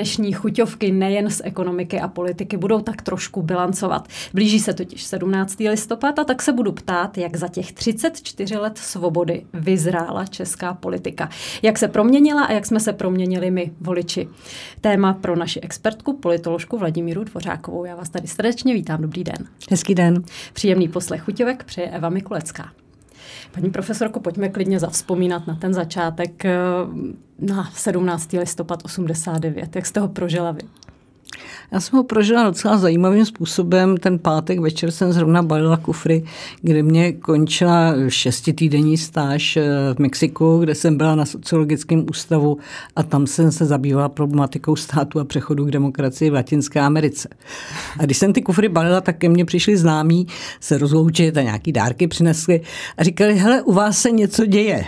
dnešní chuťovky nejen z ekonomiky a politiky budou tak trošku bilancovat. Blíží se totiž 17. listopad a tak se budu ptát, jak za těch 34 let svobody vyzrála česká politika. Jak se proměnila a jak jsme se proměnili my, voliči. Téma pro naši expertku, politoložku Vladimíru Dvořákovou. Já vás tady srdečně vítám. Dobrý den. Hezký den. Příjemný poslech chuťovek přeje Eva Mikulecká. Paní profesorko, pojďme klidně zavzpomínat na ten začátek eh, na 17. listopad 89. Jak jste ho prožila vy? Já jsem ho prožila docela zajímavým způsobem. Ten pátek večer jsem zrovna balila kufry, kde mě končila šestitýdenní stáž eh, v Mexiku, kde jsem byla na sociologickém ústavu a tam jsem se zabývala problematikou státu a přechodu k demokracii v Latinské Americe. A když jsem ty kufry balila, tak ke mně přišli známí se rozloučit a nějaký dárky přinesli a říkali, hele, u vás se něco děje.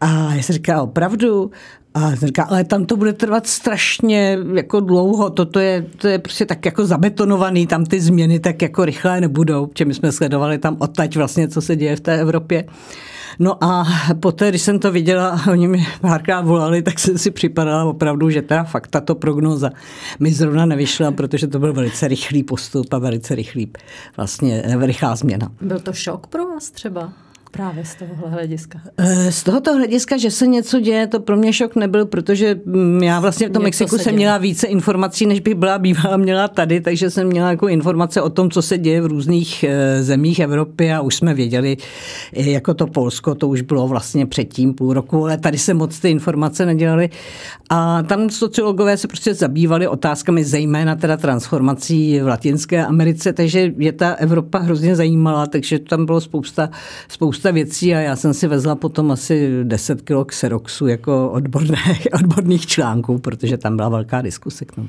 A já jsem říkala, opravdu? A říká, ale tam to bude trvat strašně jako dlouho, toto je, to je prostě tak jako zabetonovaný, tam ty změny tak jako rychle nebudou, protože my jsme sledovali tam odtaď vlastně, co se děje v té Evropě. No a poté, když jsem to viděla oni mi párkrát volali, tak jsem si připadala opravdu, že teda fakt tato prognoza mi zrovna nevyšla, protože to byl velice rychlý postup a velice rychlý, vlastně rychlá změna. Byl to šok pro vás třeba? Právě z tohohle hlediska. Eh, z tohoto hlediska, že se něco děje, to pro mě šok nebyl, protože mm, já vlastně v tom Mexiku jsem měla více informací, než bych byla bývala měla tady, takže jsem měla jako informace o tom, co se děje v různých eh, zemích Evropy a už jsme věděli, eh, jako to Polsko, to už bylo vlastně předtím půl roku, ale tady se moc ty informace nedělaly. A tam sociologové se prostě zabývali otázkami zejména teda transformací v Latinské Americe, takže je ta Evropa hrozně zajímala, takže tam bylo spousta, spousta spousta věcí a já jsem si vezla potom asi 10 kilo Xeroxu jako odborné, odborných článků, protože tam byla velká diskuse k tomu.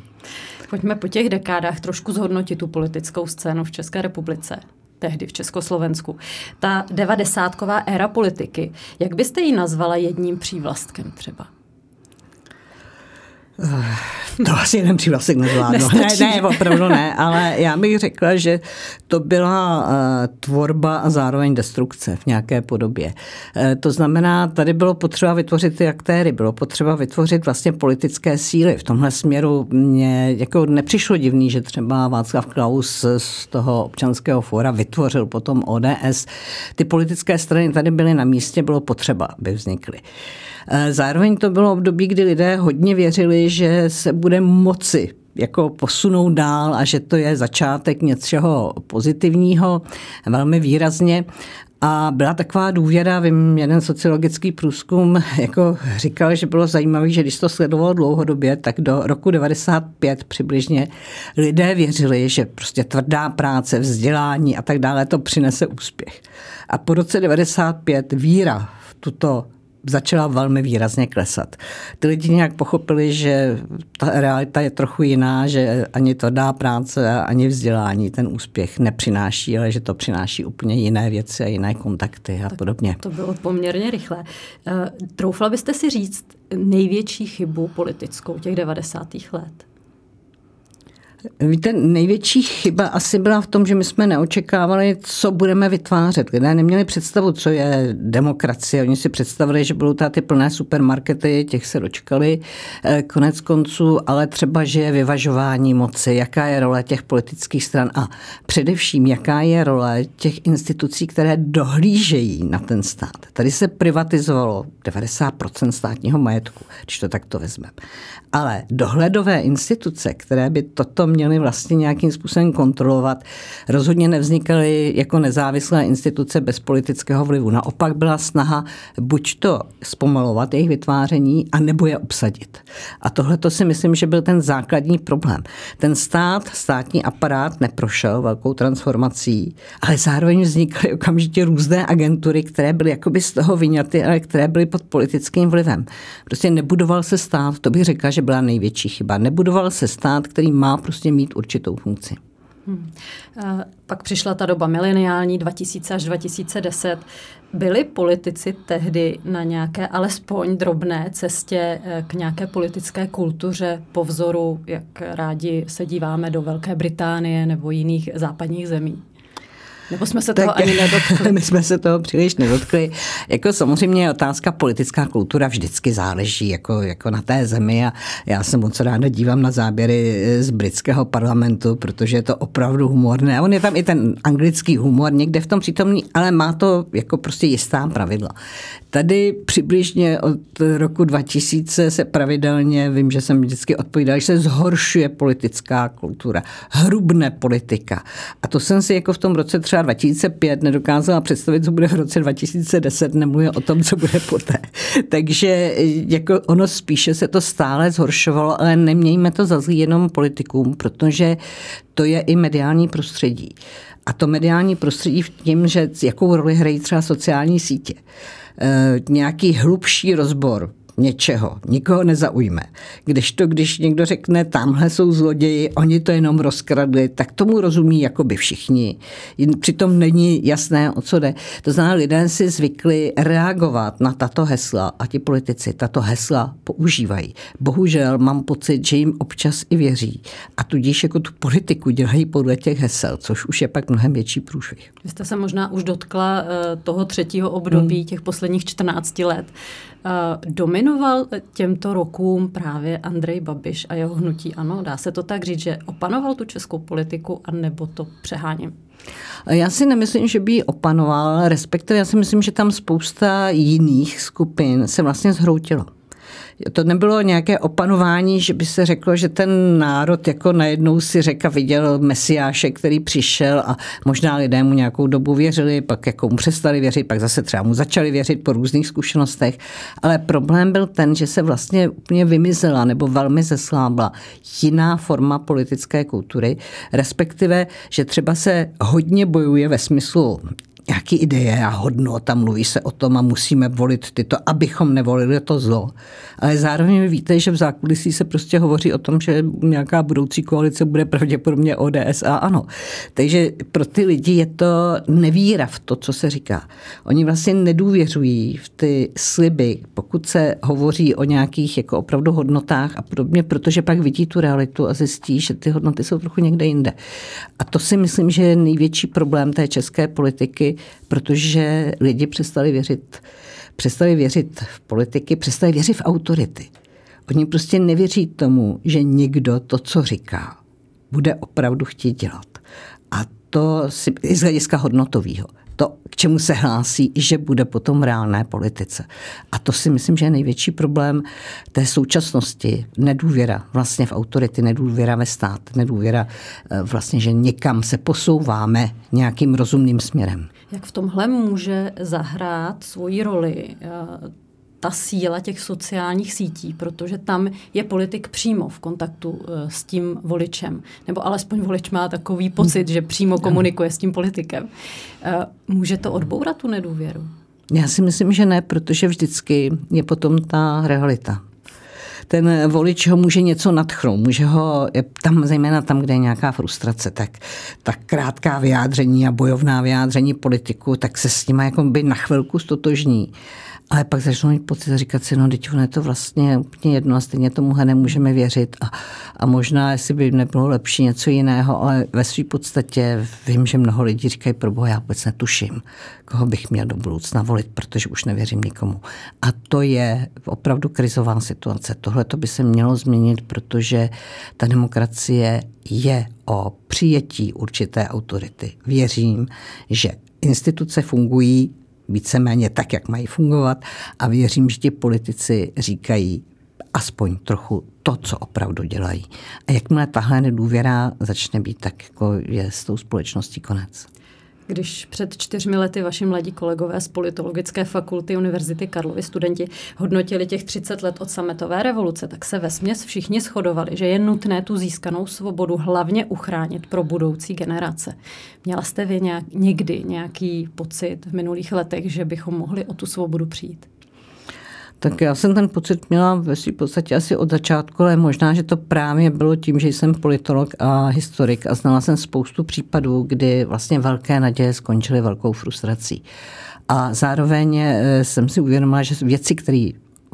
Pojďme po těch dekádách trošku zhodnotit tu politickou scénu v České republice tehdy v Československu. Ta devadesátková éra politiky, jak byste ji nazvala jedním přívlastkem třeba? To asi jeden přívlastek nezvládnu. Ne, ne, opravdu ne, ale já bych řekla, že to byla uh, tvorba a zároveň destrukce v nějaké podobě. Uh, to znamená, tady bylo potřeba vytvořit ty aktéry, bylo potřeba vytvořit vlastně politické síly. V tomhle směru mě jako nepřišlo divný, že třeba Václav Klaus z toho občanského fóra vytvořil potom ODS. Ty politické strany tady byly na místě, bylo potřeba, aby vznikly. Zároveň to bylo období, kdy lidé hodně věřili, že se bude moci jako posunout dál a že to je začátek něčeho pozitivního velmi výrazně. A byla taková důvěra, vím, jeden sociologický průzkum jako říkal, že bylo zajímavé, že když to sledovalo dlouhodobě, tak do roku 95 přibližně lidé věřili, že prostě tvrdá práce, vzdělání a tak dále to přinese úspěch. A po roce 95 víra v tuto začala velmi výrazně klesat. Ty lidi nějak pochopili, že ta realita je trochu jiná, že ani to dá práce, ani vzdělání ten úspěch nepřináší, ale že to přináší úplně jiné věci a jiné kontakty a tak podobně. To bylo poměrně rychle. Uh, troufla byste si říct největší chybu politickou těch 90. let? Víte, největší chyba asi byla v tom, že my jsme neočekávali, co budeme vytvářet. Lidé neměli představu, co je demokracie. Oni si představili, že budou tady ty plné supermarkety, těch se dočkali eh, konec konců, ale třeba, že je vyvažování moci, jaká je role těch politických stran a především, jaká je role těch institucí, které dohlížejí na ten stát. Tady se privatizovalo 90% státního majetku, když to takto vezmeme. Ale dohledové instituce, které by toto měly vlastně nějakým způsobem kontrolovat, rozhodně nevznikaly jako nezávislé instituce bez politického vlivu. Naopak byla snaha buď to zpomalovat jejich vytváření, a nebo je obsadit. A tohle to si myslím, že byl ten základní problém. Ten stát, státní aparát neprošel velkou transformací, ale zároveň vznikaly okamžitě různé agentury, které byly jakoby z toho vyňaty, ale které byly pod politickým vlivem. Prostě nebudoval se stát, to bych řekla, že byla největší chyba. Nebudoval se stát, který má prostě mít určitou funkci. Hmm. Pak přišla ta doba mileniální 2000 až 2010. Byli politici tehdy na nějaké alespoň drobné cestě eh, k nějaké politické kultuře po vzoru, jak rádi se díváme do Velké Británie nebo jiných západních zemí? Nebo jsme se tak, toho ani nedotkli? My jsme se toho příliš nedotkli. Jako samozřejmě otázka politická kultura vždycky záleží jako, jako na té zemi a já se moc ráda dívám na záběry z britského parlamentu, protože je to opravdu humorné. On je tam i ten anglický humor někde v tom přítomný, ale má to jako prostě jistá pravidla. Tady přibližně od roku 2000 se pravidelně, vím, že jsem vždycky odpovídal, že se zhoršuje politická kultura, hrubne politika. A to jsem si jako v tom roce třeba 2005 nedokázala představit, co bude v roce 2010, nemluvím o tom, co bude poté. Takže jako ono spíše se to stále zhoršovalo, ale nemějme to za zlý jenom politikům, protože to je i mediální prostředí. A to mediální prostředí v tím, že jakou roli hrají třeba sociální sítě. E, nějaký hlubší rozbor něčeho, nikoho nezaujme. Když to, když někdo řekne, tamhle jsou zloději, oni to jenom rozkradli, tak tomu rozumí jakoby všichni. Přitom není jasné, o co jde. To znamená, lidé si zvykli reagovat na tato hesla a ti politici tato hesla používají. Bohužel mám pocit, že jim občas i věří a tudíž jako tu politiku dělají podle těch hesel, což už je pak mnohem větší průšvih. Vy jste se možná už dotkla eh, toho třetího období, hmm. těch posledních 14 let. Eh, dominoval těmto rokům právě Andrej Babiš a jeho hnutí ano? Dá se to tak říct, že opanoval tu českou politiku a nebo to přeháním? Já si nemyslím, že by ji opanoval, respektive já si myslím, že tam spousta jiných skupin se vlastně zhroutilo. To nebylo nějaké opanování, že by se řeklo, že ten národ jako najednou si řeka viděl mesiáše, který přišel a možná lidé mu nějakou dobu věřili, pak jako mu přestali věřit, pak zase třeba mu začali věřit po různých zkušenostech. Ale problém byl ten, že se vlastně úplně vymizela nebo velmi zeslábla jiná forma politické kultury, respektive, že třeba se hodně bojuje ve smyslu nějaký ideje a hodnota, mluví se o tom a musíme volit tyto, abychom nevolili to zlo. Ale zároveň víte, že v zákulisí se prostě hovoří o tom, že nějaká budoucí koalice bude pravděpodobně ODS a ano. Takže pro ty lidi je to nevíra v to, co se říká. Oni vlastně nedůvěřují v ty sliby, pokud se hovoří o nějakých jako opravdu hodnotách a podobně, protože pak vidí tu realitu a zjistí, že ty hodnoty jsou trochu někde jinde. A to si myslím, že je největší problém té české politiky, protože lidi přestali věřit, přestali věřit v politiky, přestali věřit v autority. Oni prostě nevěří tomu, že někdo to, co říká, bude opravdu chtít dělat. A to si, i z hlediska hodnotového to, k čemu se hlásí, že bude potom v reálné politice. A to si myslím, že je největší problém té současnosti. Nedůvěra vlastně v autority, nedůvěra ve stát, nedůvěra eh, vlastně, že někam se posouváme nějakým rozumným směrem. Jak v tomhle může zahrát svoji roli eh, ta síla těch sociálních sítí, protože tam je politik přímo v kontaktu eh, s tím voličem. Nebo alespoň volič má takový pocit, že přímo komunikuje s tím politikem. Eh, může to odbourat tu nedůvěru? Já si myslím, že ne, protože vždycky je potom ta realita ten volič ho může něco nadchnout, může ho, tam zejména tam, kde je nějaká frustrace, tak, tak krátká vyjádření a bojovná vyjádření politiku, tak se s nimi jako by na chvilku stotožní. Ale pak začnou mít pocit a říkat si, no teď je to vlastně úplně jedno a stejně tomuhle nemůžeme věřit a, a možná, jestli by nebylo lepší něco jiného, ale ve své podstatě vím, že mnoho lidí říkají, pro boha, já vůbec netuším, koho bych měl do budoucna volit, protože už nevěřím nikomu. A to je opravdu krizová situace. Tohle to by se mělo změnit, protože ta demokracie je o přijetí určité autority. Věřím, že instituce fungují víceméně tak, jak mají fungovat a věřím, že ti politici říkají aspoň trochu to, co opravdu dělají. A jakmile tahle nedůvěra začne být, tak jako je s tou společností konec. Když před čtyřmi lety vaši mladí kolegové z politologické fakulty Univerzity Karlovy studenti hodnotili těch 30 let od sametové revoluce, tak se ve směs všichni shodovali, že je nutné tu získanou svobodu hlavně uchránit pro budoucí generace. Měla jste vy nějak, někdy nějaký pocit v minulých letech, že bychom mohli o tu svobodu přijít? Tak já jsem ten pocit měla ve své podstatě asi od začátku, ale možná, že to právě bylo tím, že jsem politolog a historik a znala jsem spoustu případů, kdy vlastně velké naděje skončily velkou frustrací. A zároveň eh, jsem si uvědomila, že věci, které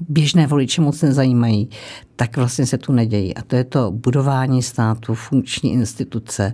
běžné voliče moc nezajímají, tak vlastně se tu nedějí. A to je to budování státu, funkční instituce,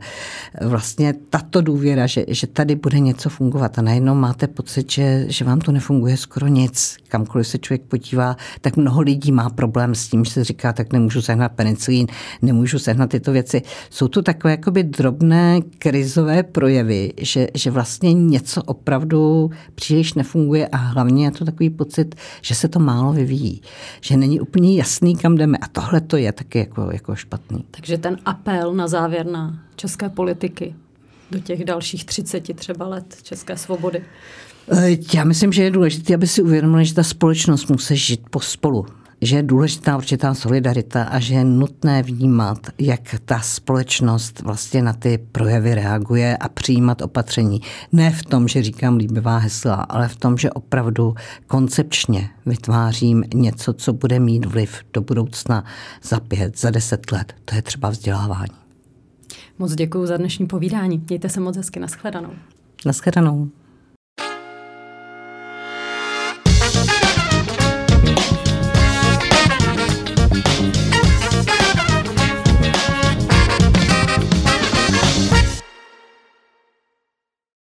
vlastně tato důvěra, že, že tady bude něco fungovat a najednou máte pocit, že, že vám to nefunguje skoro nic. Kamkoliv se člověk podívá, tak mnoho lidí má problém s tím, že se říká, tak nemůžu sehnat penicilín, nemůžu sehnat tyto věci. Jsou to takové jakoby drobné krizové projevy, že, že vlastně něco opravdu příliš nefunguje a hlavně je to takový pocit, že se to málo vyvíjí, že není úplně jasný, kam jdeme. A tohle to je taky jako, jako špatný. Takže ten apel na závěr na české politiky do těch dalších 30 třeba let české svobody. Eh, já myslím, že je důležité, aby si uvědomili, že ta společnost musí žít pospolu že je důležitá určitá solidarita a že je nutné vnímat, jak ta společnost vlastně na ty projevy reaguje a přijímat opatření. Ne v tom, že říkám líbivá hesla, ale v tom, že opravdu koncepčně vytvářím něco, co bude mít vliv do budoucna za pět, za deset let. To je třeba vzdělávání. Moc děkuji za dnešní povídání. Mějte se moc hezky. Naschledanou. Naschledanou.